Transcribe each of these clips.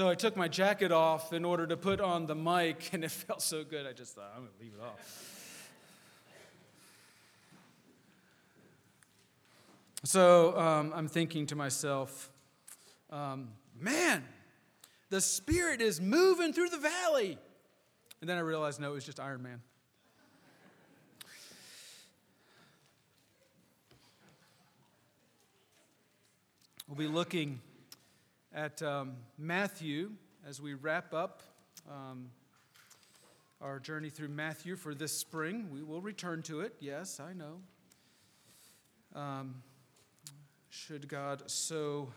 So I took my jacket off in order to put on the mic, and it felt so good, I just thought, I'm going to leave it off. So um, I'm thinking to myself, um, man, the Spirit is moving through the valley. And then I realized, no, it was just Iron Man. We'll be looking at um, Matthew as we wrap up um, our journey through Matthew for this spring. We will return to it, yes, I know. Um, should God so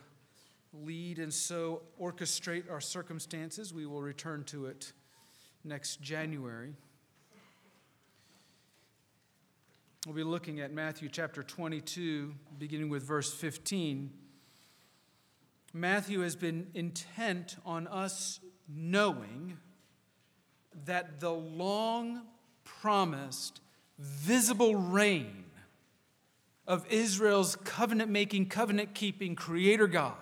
lead and so orchestrate our circumstances, we will return to it next January. We'll be looking at Matthew chapter 22, beginning with verse 15. Matthew has been intent on us knowing that the long promised visible reign of Israel's covenant making, covenant keeping creator God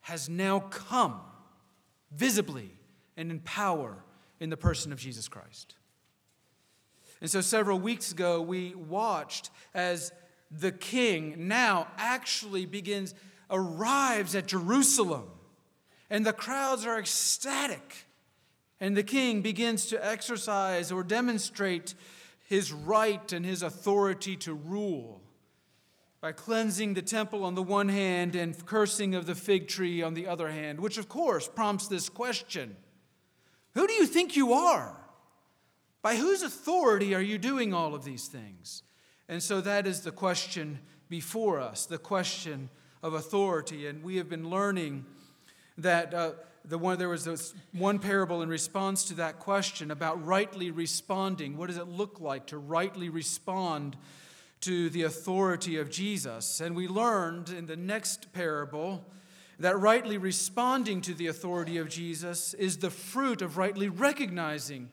has now come visibly and in power in the person of Jesus Christ. And so several weeks ago, we watched as the king now actually begins arrives at Jerusalem, and the crowds are ecstatic. And the king begins to exercise or demonstrate his right and his authority to rule by cleansing the temple on the one hand and cursing of the fig tree on the other hand, which of course prompts this question Who do you think you are? By whose authority are you doing all of these things? And so that is the question before us, the question of authority. And we have been learning that uh, the one, there was this one parable in response to that question about rightly responding. What does it look like to rightly respond to the authority of Jesus? And we learned in the next parable that rightly responding to the authority of Jesus is the fruit of rightly recognizing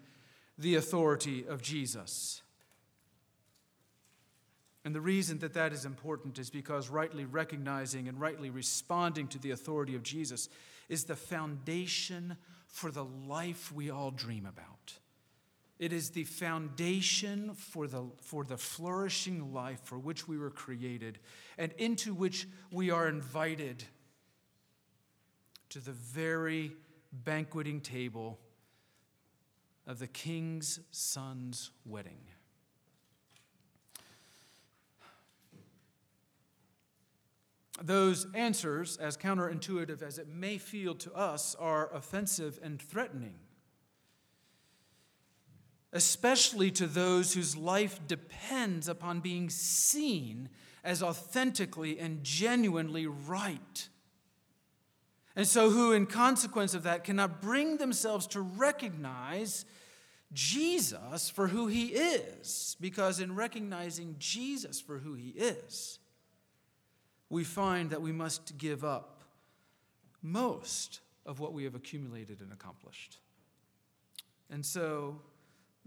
the authority of Jesus. And the reason that that is important is because rightly recognizing and rightly responding to the authority of Jesus is the foundation for the life we all dream about. It is the foundation for the, for the flourishing life for which we were created and into which we are invited to the very banqueting table of the king's son's wedding. Those answers, as counterintuitive as it may feel to us, are offensive and threatening, especially to those whose life depends upon being seen as authentically and genuinely right. And so, who, in consequence of that, cannot bring themselves to recognize Jesus for who he is, because in recognizing Jesus for who he is, we find that we must give up most of what we have accumulated and accomplished. And so,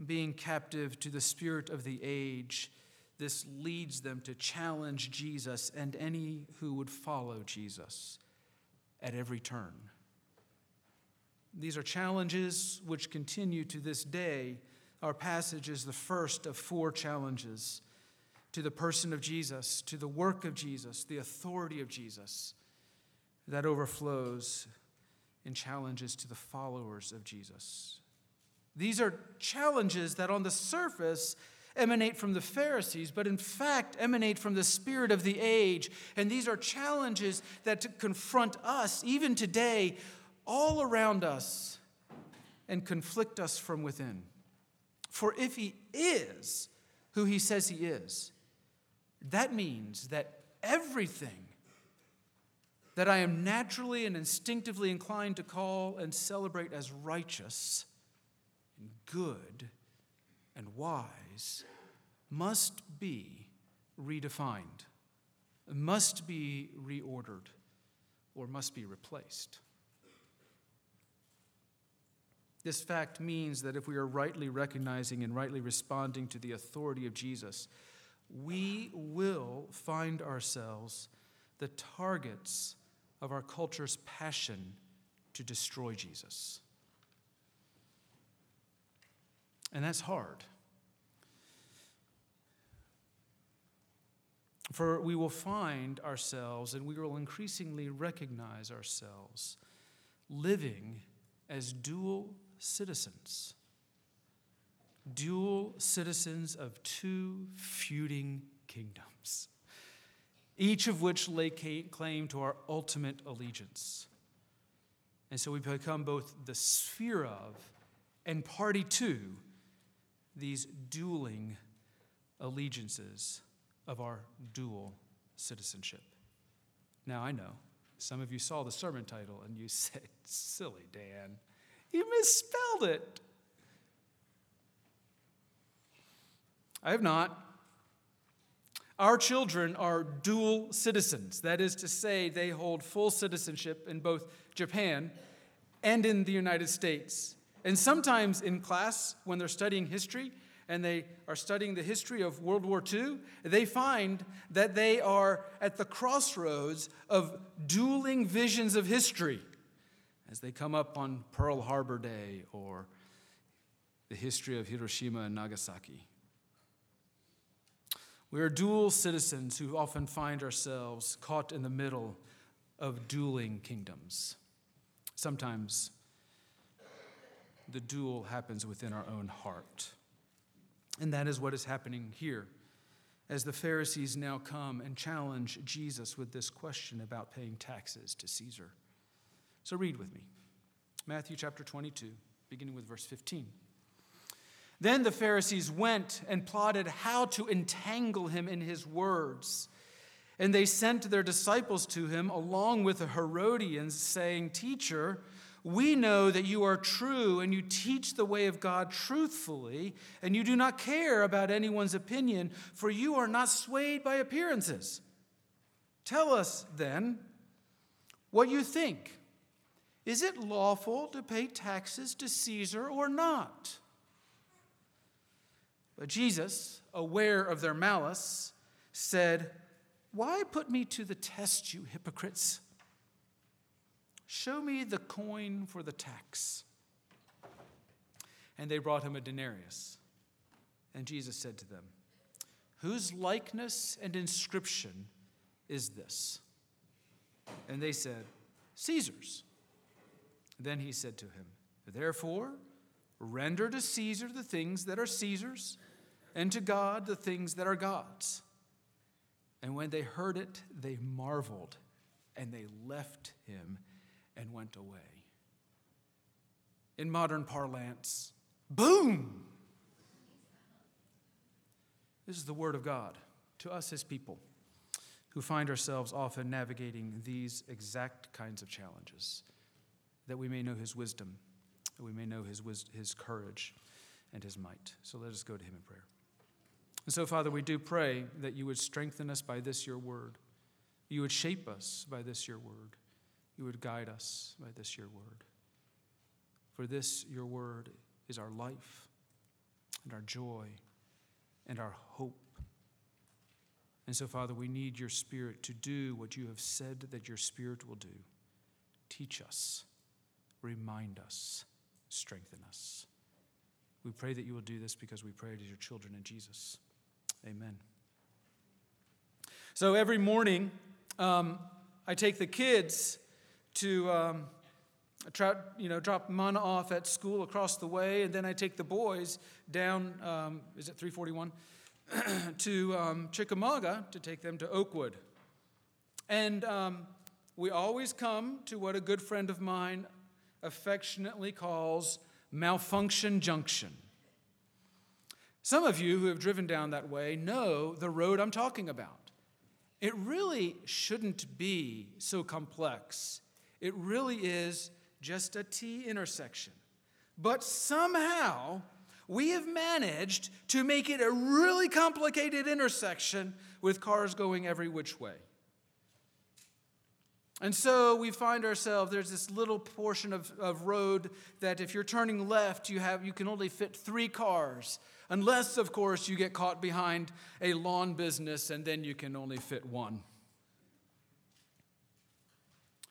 being captive to the spirit of the age, this leads them to challenge Jesus and any who would follow Jesus at every turn. These are challenges which continue to this day. Our passage is the first of four challenges to the person of Jesus, to the work of Jesus, the authority of Jesus that overflows in challenges to the followers of Jesus. These are challenges that on the surface emanate from the Pharisees, but in fact emanate from the spirit of the age. And these are challenges that confront us, even today, all around us, and conflict us from within. For if he is who he says he is, that means that everything that I am naturally and instinctively inclined to call and celebrate as righteous and good and wise must be redefined, must be reordered, or must be replaced. This fact means that if we are rightly recognizing and rightly responding to the authority of Jesus, we will find ourselves the targets of our culture's passion to destroy Jesus. And that's hard. For we will find ourselves and we will increasingly recognize ourselves living as dual citizens. Dual citizens of two feuding kingdoms, each of which lay claim to our ultimate allegiance. And so we become both the sphere of and party to these dueling allegiances of our dual citizenship. Now, I know some of you saw the sermon title and you said, Silly Dan, you misspelled it. I have not. Our children are dual citizens. That is to say, they hold full citizenship in both Japan and in the United States. And sometimes in class, when they're studying history, and they are studying the history of World War II, they find that they are at the crossroads of dueling visions of history as they come up on Pearl Harbor Day or the history of Hiroshima and Nagasaki. We are dual citizens who often find ourselves caught in the middle of dueling kingdoms. Sometimes the duel happens within our own heart. And that is what is happening here as the Pharisees now come and challenge Jesus with this question about paying taxes to Caesar. So read with me Matthew chapter 22, beginning with verse 15. Then the Pharisees went and plotted how to entangle him in his words. And they sent their disciples to him along with the Herodians, saying, Teacher, we know that you are true and you teach the way of God truthfully, and you do not care about anyone's opinion, for you are not swayed by appearances. Tell us then what you think. Is it lawful to pay taxes to Caesar or not? But Jesus, aware of their malice, said, Why put me to the test, you hypocrites? Show me the coin for the tax. And they brought him a denarius. And Jesus said to them, Whose likeness and inscription is this? And they said, Caesar's. Then he said to him, Therefore, render to Caesar the things that are Caesar's, and to God the things that are God's. And when they heard it, they marveled, and they left him and went away. In modern parlance, boom! This is the Word of God to us, His people, who find ourselves often navigating these exact kinds of challenges, that we may know His wisdom, that we may know His, his courage and His might. So let us go to Him in prayer. And so, Father, we do pray that you would strengthen us by this, your word. You would shape us by this, your word you would guide us by this your word. For this your word is our life and our joy and our hope. And so, Father, we need your Spirit to do what you have said that your Spirit will do. Teach us, remind us, strengthen us. We pray that you will do this because we pray it as your children in Jesus. Amen. So every morning, um, I take the kids to um, you know, drop Mana off at school across the way, and then I take the boys down, um, is it 341, to um, Chickamauga to take them to Oakwood. And um, we always come to what a good friend of mine affectionately calls Malfunction Junction. Some of you who have driven down that way know the road I'm talking about. It really shouldn't be so complex it really is just a T intersection. But somehow, we have managed to make it a really complicated intersection with cars going every which way. And so we find ourselves, there's this little portion of, of road that if you're turning left, you, have, you can only fit three cars. Unless, of course, you get caught behind a lawn business and then you can only fit one.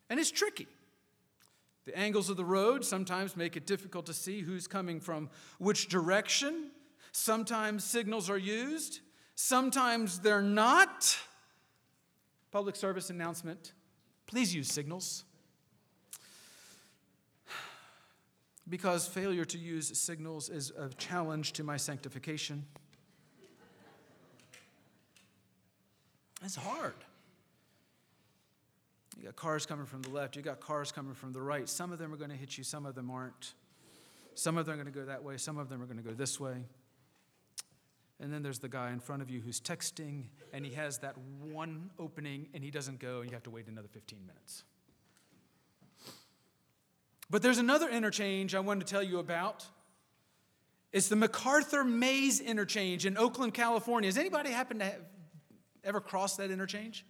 And it's tricky. The angles of the road sometimes make it difficult to see who's coming from which direction. Sometimes signals are used, sometimes they're not. Public service announcement please use signals. Because failure to use signals is a challenge to my sanctification. It's hard. You got cars coming from the left, you got cars coming from the right. Some of them are going to hit you, some of them aren't. Some of them are going to go that way, some of them are going to go this way. And then there's the guy in front of you who's texting, and he has that one opening, and he doesn't go, and you have to wait another 15 minutes. But there's another interchange I wanted to tell you about. It's the MacArthur Maze interchange in Oakland, California. Has anybody happened to have, ever crossed that interchange?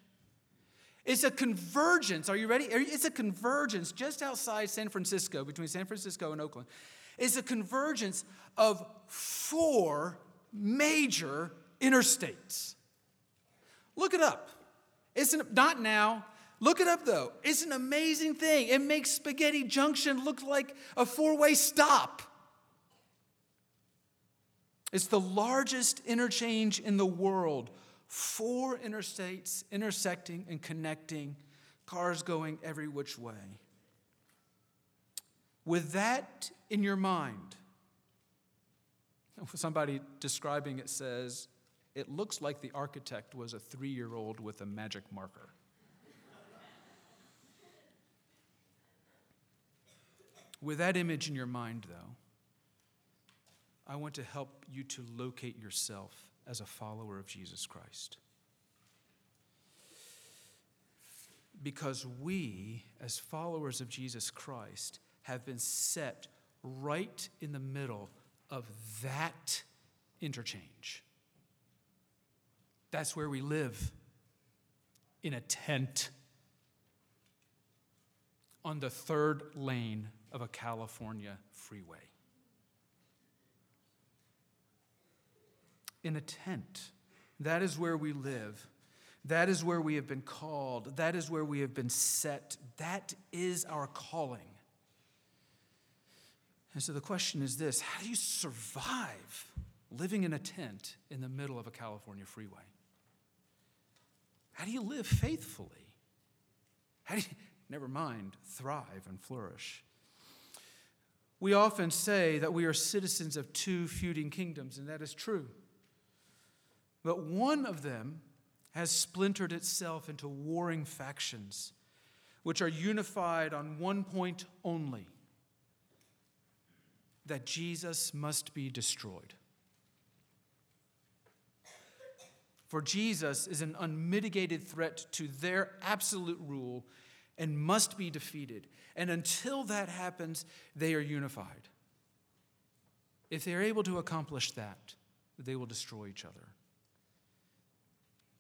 It's a convergence. Are you ready? It's a convergence just outside San Francisco, between San Francisco and Oakland. It's a convergence of four major interstates. Look it up. It's not now. Look it up though. It's an amazing thing. It makes Spaghetti Junction look like a four way stop. It's the largest interchange in the world four interstates intersecting and connecting, cars going every which way. With that in your mind, somebody describing it says, it looks like the architect was a three year old with a magic marker. With that image in your mind, though, I want to help you to locate yourself as a follower of Jesus Christ. Because we, as followers of Jesus Christ, have been set right in the middle of that interchange. That's where we live in a tent on the third lane of a California freeway. in a tent. That is where we live. That is where we have been called. That is where we have been set. That is our calling. And so the question is this how do you survive living in a tent in the middle of a California freeway? How do you live faithfully? How do you, never mind, thrive and flourish? We often say that we are citizens of two feuding kingdoms, and that is true. But one of them has splintered itself into warring factions, which are unified on one point only that Jesus must be destroyed. For Jesus is an unmitigated threat to their absolute rule and must be defeated. And until that happens, they are unified. If they're able to accomplish that, they will destroy each other.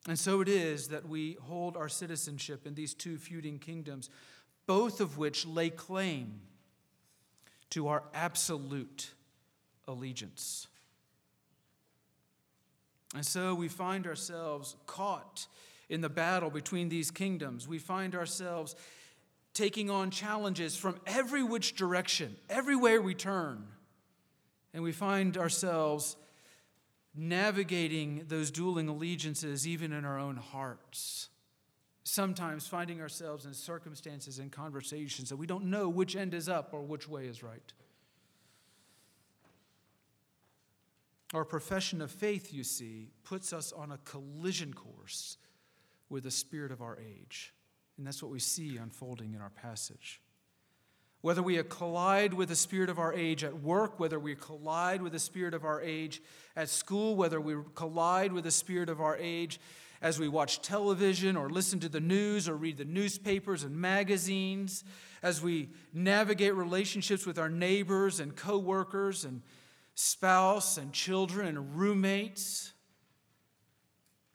And so it is that we hold our citizenship in these two feuding kingdoms, both of which lay claim to our absolute allegiance. And so we find ourselves caught in the battle between these kingdoms. We find ourselves taking on challenges from every which direction, everywhere we turn. And we find ourselves navigating those dueling allegiances even in our own hearts. Sometimes finding ourselves in circumstances and conversations that we don't know which end is up or which way is right. Our profession of faith, you see, puts us on a collision course with the spirit of our age. And that's what we see unfolding in our passage. Whether we collide with the spirit of our age at work, whether we collide with the spirit of our age at school, whether we collide with the spirit of our age as we watch television or listen to the news or read the newspapers and magazines, as we navigate relationships with our neighbors and coworkers and spouse and children and roommates,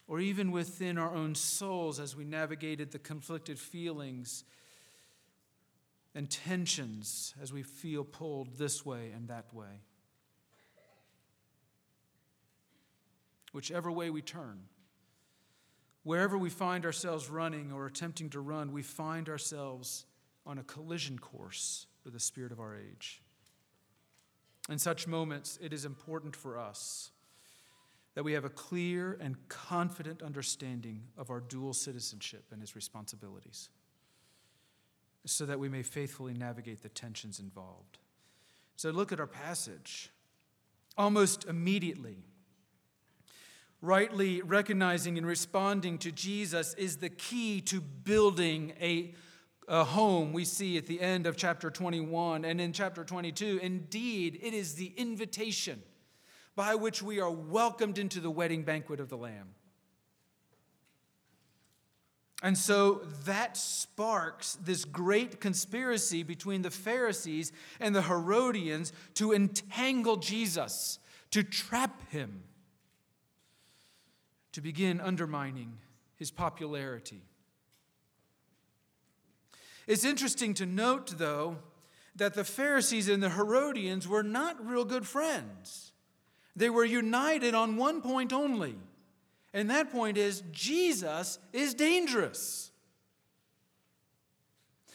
or even within our own souls as we navigated the conflicted feelings and tensions as we feel pulled this way and that way. Whichever way we turn, wherever we find ourselves running or attempting to run, we find ourselves on a collision course with the spirit of our age. In such moments, it is important for us that we have a clear and confident understanding of our dual citizenship and his responsibilities so that we may faithfully navigate the tensions involved. So look at our passage. Almost immediately, rightly recognizing and responding to Jesus is the key to building a, a home we see at the end of chapter 21 and in chapter 22. Indeed, it is the invitation by which we are welcomed into the wedding banquet of the Lamb. And so that sparks this great conspiracy between the Pharisees and the Herodians to entangle Jesus, to trap him, to begin undermining his popularity. It's interesting to note, though, that the Pharisees and the Herodians were not real good friends. They were united on one point only, and that point is Jesus is dangerous.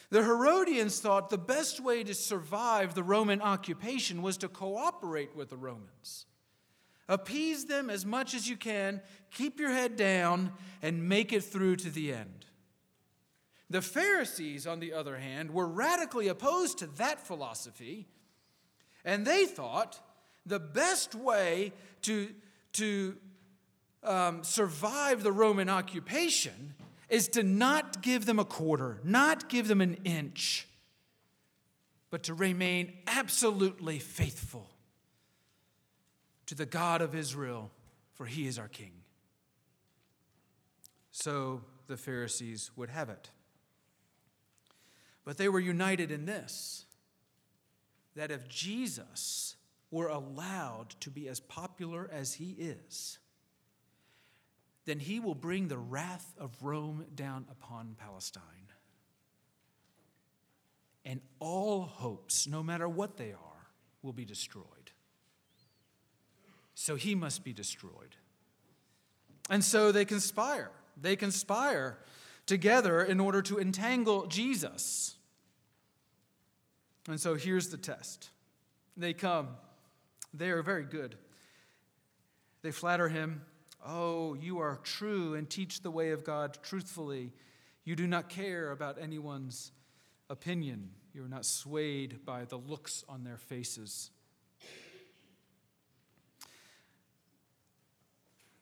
The Herodians thought the best way to survive the Roman occupation was to cooperate with the Romans. Appease them as much as you can, keep your head down, and make it through to the end. The Pharisees, on the other hand, were radically opposed to that philosophy, and they thought the best way to, to um, survive the Roman occupation is to not give them a quarter, not give them an inch, but to remain absolutely faithful to the God of Israel, for he is our king. So the Pharisees would have it. But they were united in this that if Jesus were allowed to be as popular as he is, then he will bring the wrath of Rome down upon Palestine. And all hopes, no matter what they are, will be destroyed. So he must be destroyed. And so they conspire. They conspire together in order to entangle Jesus. And so here's the test they come they are very good. They flatter him. Oh, you are true and teach the way of God truthfully. You do not care about anyone's opinion. You are not swayed by the looks on their faces.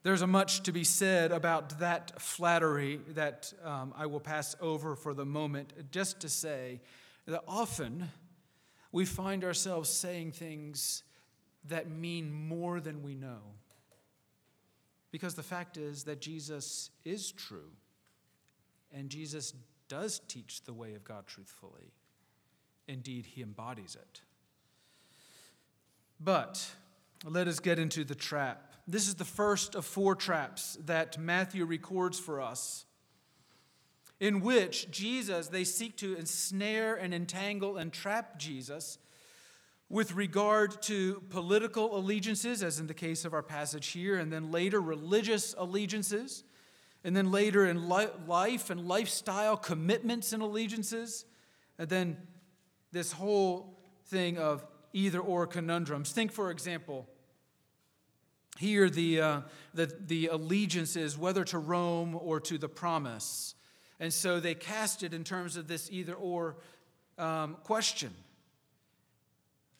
There's a much to be said about that flattery that um, I will pass over for the moment, just to say that often we find ourselves saying things that mean more than we know. Because the fact is that Jesus is true, and Jesus does teach the way of God truthfully. Indeed, he embodies it. But let us get into the trap. This is the first of four traps that Matthew records for us, in which Jesus, they seek to ensnare and entangle and trap Jesus with regard to political allegiances, as in the case of our passage here, and then later religious allegiances, and then later in life and lifestyle commitments and allegiances, and then this whole thing of either or conundrums. Think, for example, here the, uh, the, the allegiance is whether to Rome or to the promise. And so they cast it in terms of this either or um, question.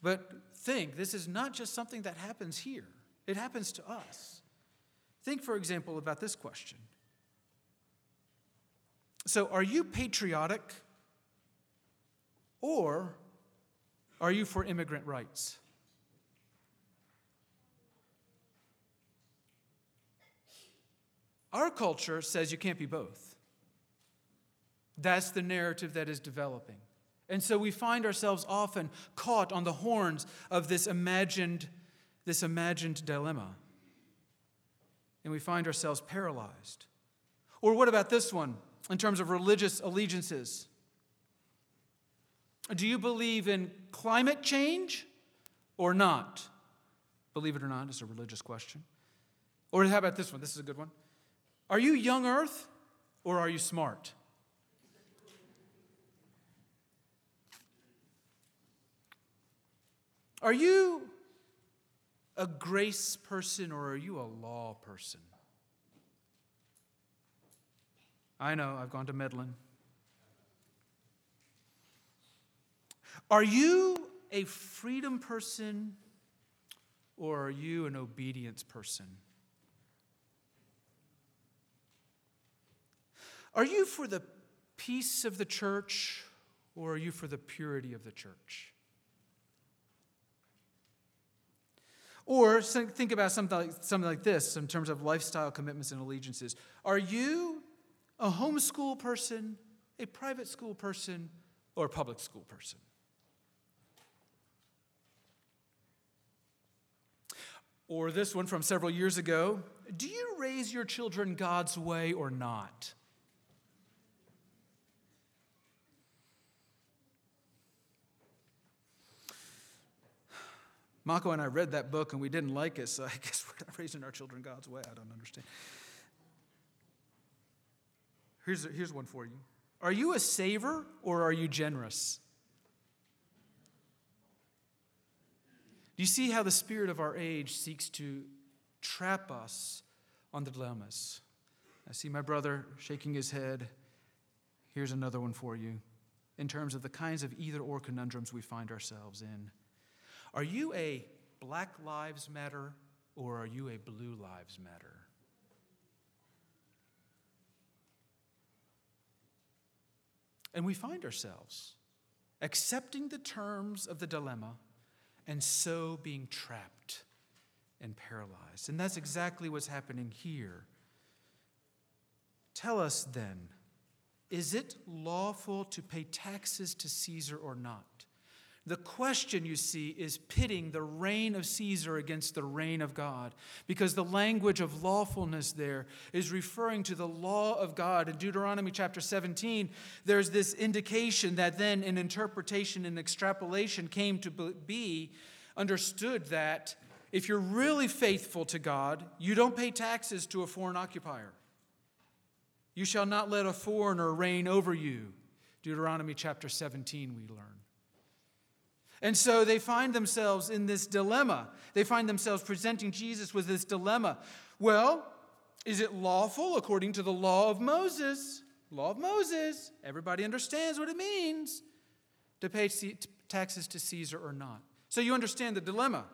But think, this is not just something that happens here, it happens to us. Think, for example, about this question. So, are you patriotic or are you for immigrant rights? Our culture says you can't be both. That's the narrative that is developing. And so we find ourselves often caught on the horns of this imagined, this imagined dilemma. And we find ourselves paralyzed. Or what about this one in terms of religious allegiances? Do you believe in climate change or not? Believe it or not, it's a religious question. Or how about this one? This is a good one. Are you young earth or are you smart? Are you a grace person or are you a law person? I know, I've gone to Medlin. Are you a freedom person or are you an obedience person? Are you for the peace of the church or are you for the purity of the church? Or think about something like, something like this in terms of lifestyle commitments and allegiances. Are you a homeschool person, a private school person, or a public school person? Or this one from several years ago Do you raise your children God's way or not? Mako and I read that book and we didn't like it, so I guess we're not raising our children God's way. I don't understand. Here's, here's one for you Are you a saver or are you generous? Do you see how the spirit of our age seeks to trap us on the dilemmas? I see my brother shaking his head. Here's another one for you in terms of the kinds of either or conundrums we find ourselves in. Are you a Black Lives Matter or are you a Blue Lives Matter? And we find ourselves accepting the terms of the dilemma and so being trapped and paralyzed. And that's exactly what's happening here. Tell us then, is it lawful to pay taxes to Caesar or not? The question, you see, is pitting the reign of Caesar against the reign of God, because the language of lawfulness there is referring to the law of God. In Deuteronomy chapter 17, there's this indication that then an interpretation and extrapolation came to be understood that if you're really faithful to God, you don't pay taxes to a foreign occupier. You shall not let a foreigner reign over you. Deuteronomy chapter 17, we learn. And so they find themselves in this dilemma. They find themselves presenting Jesus with this dilemma. Well, is it lawful according to the law of Moses? Law of Moses. Everybody understands what it means to pay taxes to Caesar or not. So you understand the dilemma.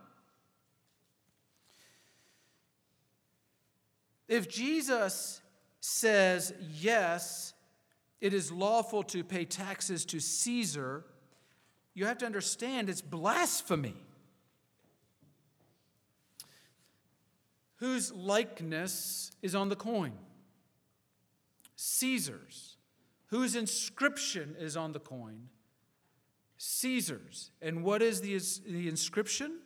If Jesus says, yes, it is lawful to pay taxes to Caesar, you have to understand it's blasphemy. Whose likeness is on the coin? Caesar's. Whose inscription is on the coin? Caesar's. And what is the, the inscription?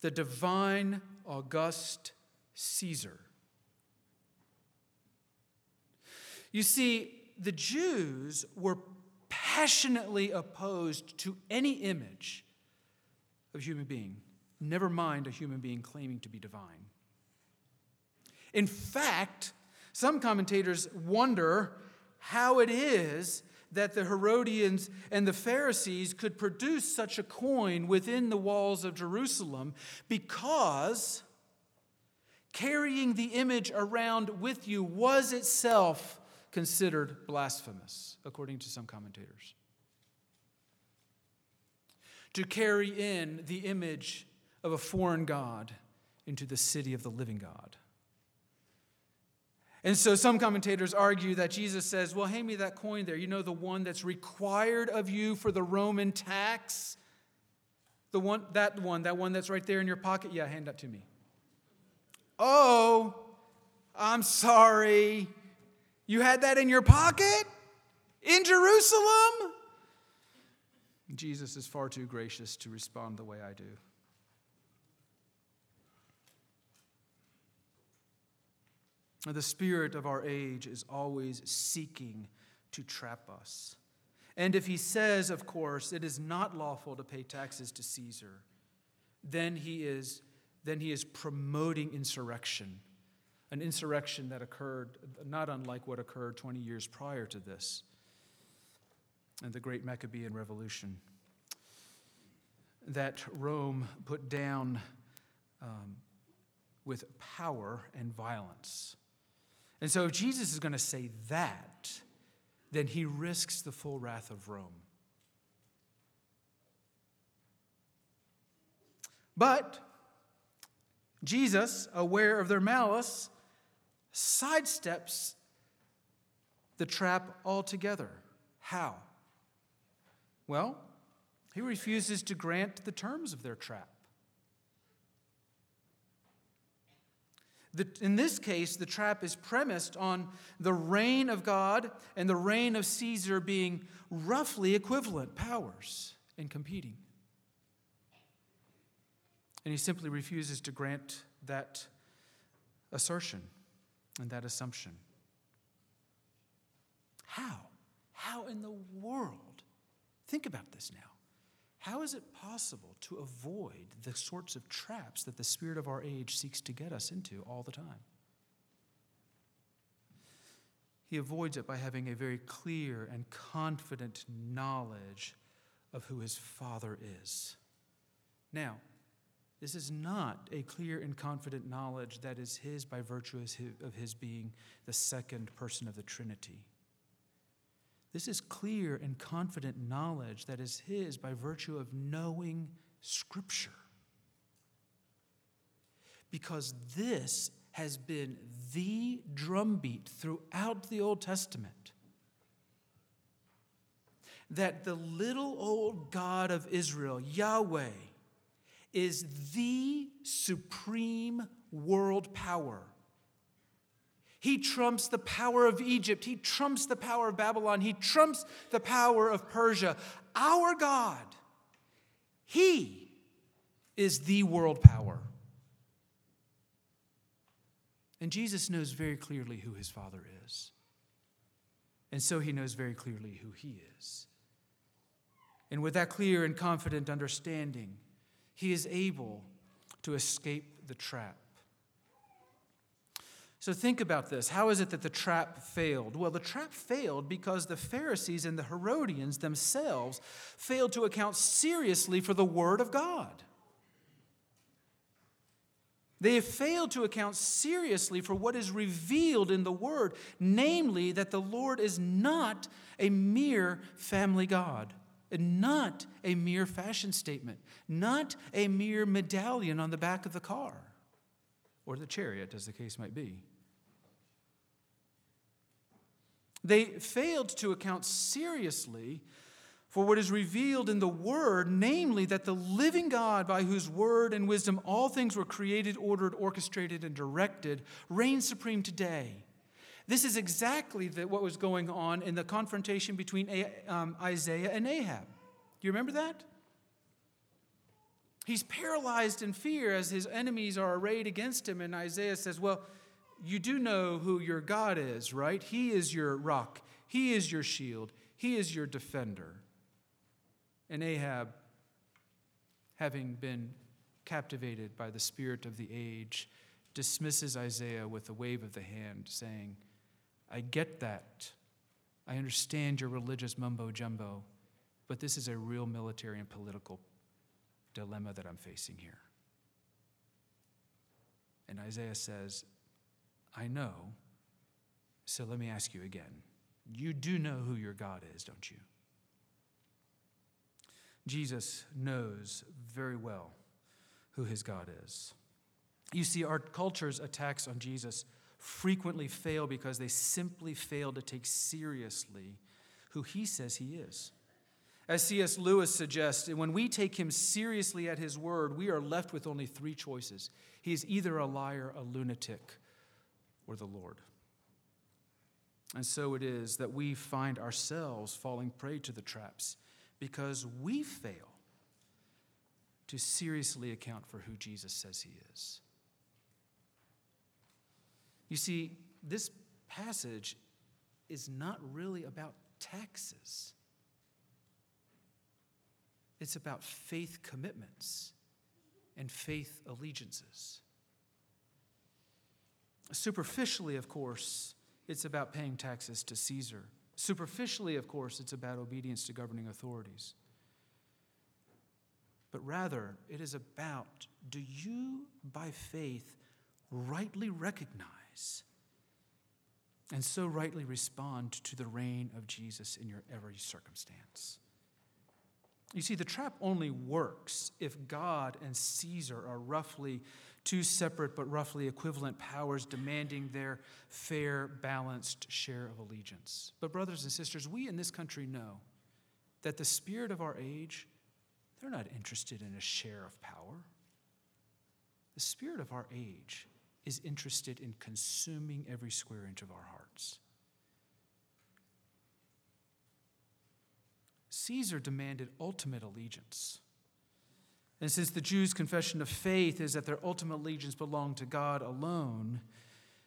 The divine August Caesar. You see, the Jews were passionately opposed to any image of human being, never mind a human being claiming to be divine. In fact, some commentators wonder how it is that the Herodians and the Pharisees could produce such a coin within the walls of Jerusalem because carrying the image around with you was itself considered blasphemous, according to some commentators. To carry in the image of a foreign God into the city of the living God. And so some commentators argue that Jesus says, Well, hand me that coin there. You know, the one that's required of you for the Roman tax? The one, that one, that one that's right there in your pocket? Yeah, hand that to me. Oh, I'm sorry. You had that in your pocket? In Jerusalem? Jesus is far too gracious to respond the way I do. The spirit of our age is always seeking to trap us. And if he says, of course, it is not lawful to pay taxes to Caesar, then he is, then he is promoting insurrection an insurrection that occurred not unlike what occurred 20 years prior to this and the great Maccabean Revolution. that Rome put down um, with power and violence. And so, if Jesus is going to say that, then he risks the full wrath of Rome. But Jesus, aware of their malice, sidesteps the trap altogether. How? Well, he refuses to grant the terms of their trap. The, in this case, the trap is premised on the reign of God and the reign of Caesar being roughly equivalent powers and competing. And he simply refuses to grant that assertion and that assumption. How? How in the world? Think about this now. How is it possible to avoid the sorts of traps that the spirit of our age seeks to get us into all the time? He avoids it by having a very clear and confident knowledge of who his Father is. Now, this is not a clear and confident knowledge that is his by virtue of his being the second person of the Trinity. This is clear and confident knowledge that is his by virtue of knowing Scripture. Because this has been the drumbeat throughout the Old Testament that the little old God of Israel, Yahweh, is the supreme world power. He trumps the power of Egypt. He trumps the power of Babylon. He trumps the power of Persia. Our God, He is the world power. And Jesus knows very clearly who His Father is. And so He knows very clearly who He is. And with that clear and confident understanding, He is able to escape the trap. So think about this. How is it that the trap failed? Well, the trap failed because the Pharisees and the Herodians themselves failed to account seriously for the Word of God. They have failed to account seriously for what is revealed in the Word, namely that the Lord is not a mere family God, and not a mere fashion statement, not a mere medallion on the back of the car or the chariot, as the case might be. They failed to account seriously for what is revealed in the Word, namely that the living God, by whose word and wisdom all things were created, ordered, orchestrated, and directed, reigns supreme today. This is exactly the, what was going on in the confrontation between um, Isaiah and Ahab. Do you remember that? He's paralyzed in fear as his enemies are arrayed against him, and Isaiah says, Well, you do know who your God is, right? He is your rock, He is your shield, He is your defender. And Ahab, having been captivated by the spirit of the age, dismisses Isaiah with a wave of the hand, saying, I get that. I understand your religious mumbo jumbo, but this is a real military and political dilemma that I'm facing here. And Isaiah says, I know. So let me ask you again. You do know who your God is, don't you? Jesus knows very well who his God is. You see, our culture's attacks on Jesus frequently fail because they simply fail to take seriously who he says he is. As C.S. Lewis suggests, when we take him seriously at his word, we are left with only three choices. He is either a liar, a lunatic, or the Lord. And so it is that we find ourselves falling prey to the traps because we fail to seriously account for who Jesus says he is. You see, this passage is not really about taxes. It's about faith commitments and faith allegiances. Superficially, of course, it's about paying taxes to Caesar. Superficially, of course, it's about obedience to governing authorities. but rather it is about do you, by faith, rightly recognize and so rightly respond to the reign of Jesus in your every circumstance? You see, the trap only works if God and Caesar are roughly two separate but roughly equivalent powers demanding their fair, balanced share of allegiance. But, brothers and sisters, we in this country know that the spirit of our age, they're not interested in a share of power. The spirit of our age is interested in consuming every square inch of our hearts. Caesar demanded ultimate allegiance. And since the Jews' confession of faith is that their ultimate allegiance belonged to God alone,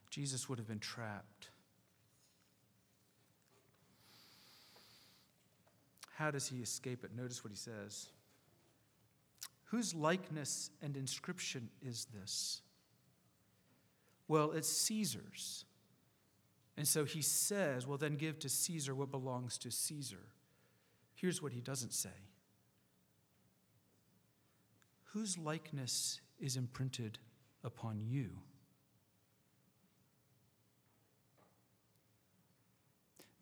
Jesus would have been trapped. How does he escape it? Notice what he says. Whose likeness and inscription is this? Well, it's Caesar's. And so he says, Well, then give to Caesar what belongs to Caesar. Here's what he doesn't say Whose likeness is imprinted upon you?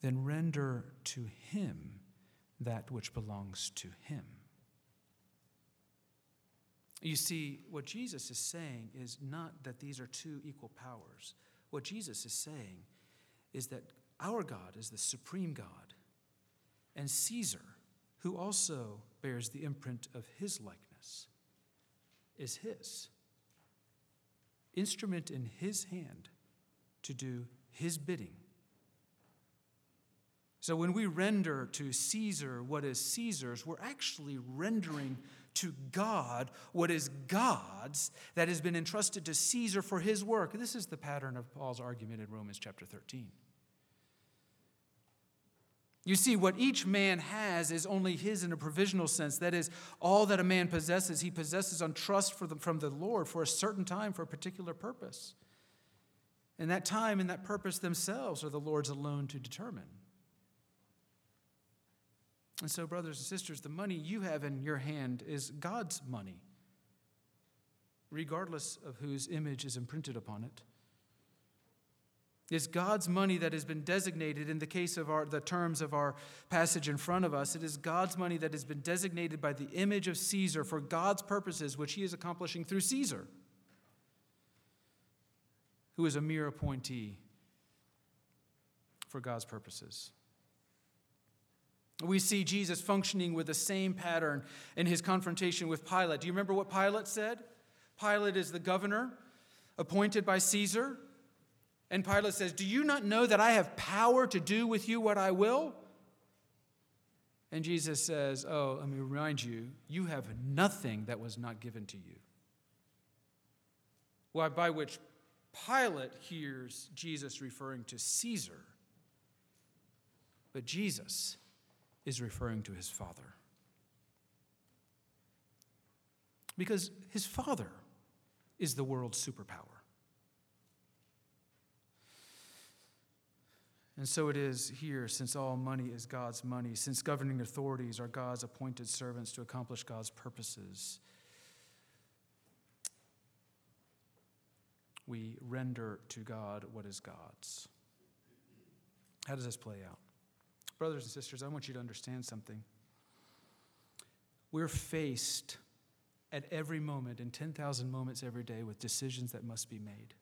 Then render to him that which belongs to him. You see, what Jesus is saying is not that these are two equal powers. What Jesus is saying is that our God is the supreme God, and Caesar, who also bears the imprint of his likeness, is his. Instrument in his hand to do his bidding. So when we render to Caesar what is Caesar's, we're actually rendering to God what is God's that has been entrusted to Caesar for his work. This is the pattern of Paul's argument in Romans chapter 13. You see, what each man has is only his in a provisional sense. That is, all that a man possesses, he possesses on trust the, from the Lord for a certain time, for a particular purpose. And that time and that purpose themselves are the Lord's alone to determine. And so, brothers and sisters, the money you have in your hand is God's money, regardless of whose image is imprinted upon it. It's God's money that has been designated in the case of our, the terms of our passage in front of us. It is God's money that has been designated by the image of Caesar for God's purposes, which he is accomplishing through Caesar, who is a mere appointee for God's purposes. We see Jesus functioning with the same pattern in his confrontation with Pilate. Do you remember what Pilate said? Pilate is the governor appointed by Caesar. And Pilate says, Do you not know that I have power to do with you what I will? And Jesus says, Oh, let me remind you, you have nothing that was not given to you. Why, by which Pilate hears Jesus referring to Caesar. But Jesus is referring to his Father. Because his Father is the world's superpower. And so it is here, since all money is God's money, since governing authorities are God's appointed servants to accomplish God's purposes, we render to God what is God's. How does this play out? Brothers and sisters, I want you to understand something. We're faced at every moment, in 10,000 moments every day, with decisions that must be made.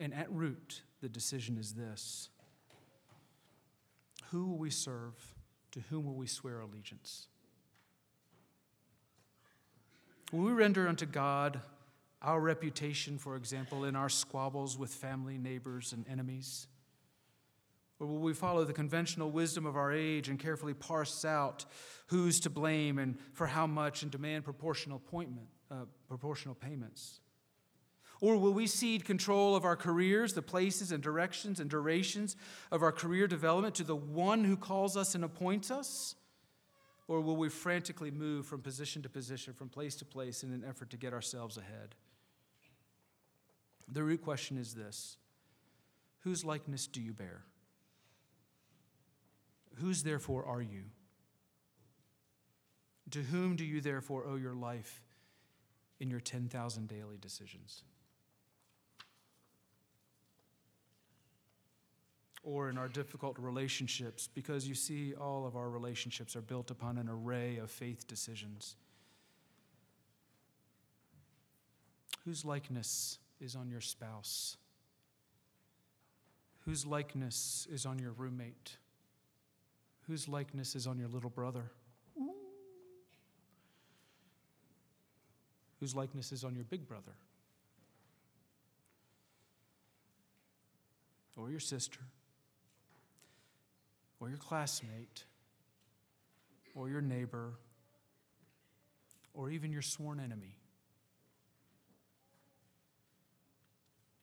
And at root, the decision is this who will we serve? To whom will we swear allegiance? Will we render unto God our reputation, for example, in our squabbles with family, neighbors, and enemies? Or will we follow the conventional wisdom of our age and carefully parse out who's to blame and for how much and demand proportional, appointment, uh, proportional payments? Or will we cede control of our careers, the places and directions and durations of our career development to the one who calls us and appoints us? Or will we frantically move from position to position, from place to place in an effort to get ourselves ahead? The root question is this Whose likeness do you bear? Whose therefore are you? To whom do you therefore owe your life in your 10,000 daily decisions? Or in our difficult relationships, because you see, all of our relationships are built upon an array of faith decisions. Whose likeness is on your spouse? Whose likeness is on your roommate? Whose likeness is on your little brother? Whose likeness is on your big brother? Or your sister? Or your classmate? Or your neighbor? Or even your sworn enemy?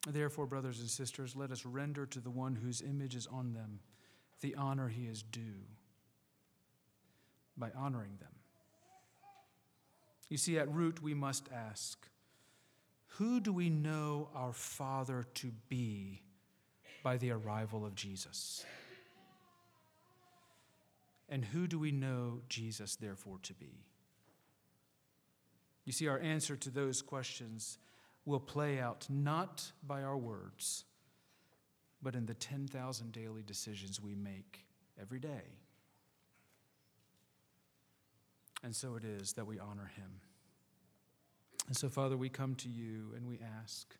Therefore, brothers and sisters, let us render to the one whose image is on them the honor he is due by honoring them. You see, at root, we must ask who do we know our Father to be by the arrival of Jesus? And who do we know Jesus, therefore, to be? You see, our answer to those questions will play out not by our words, but in the 10,000 daily decisions we make every day. And so it is that we honor him. And so, Father, we come to you and we ask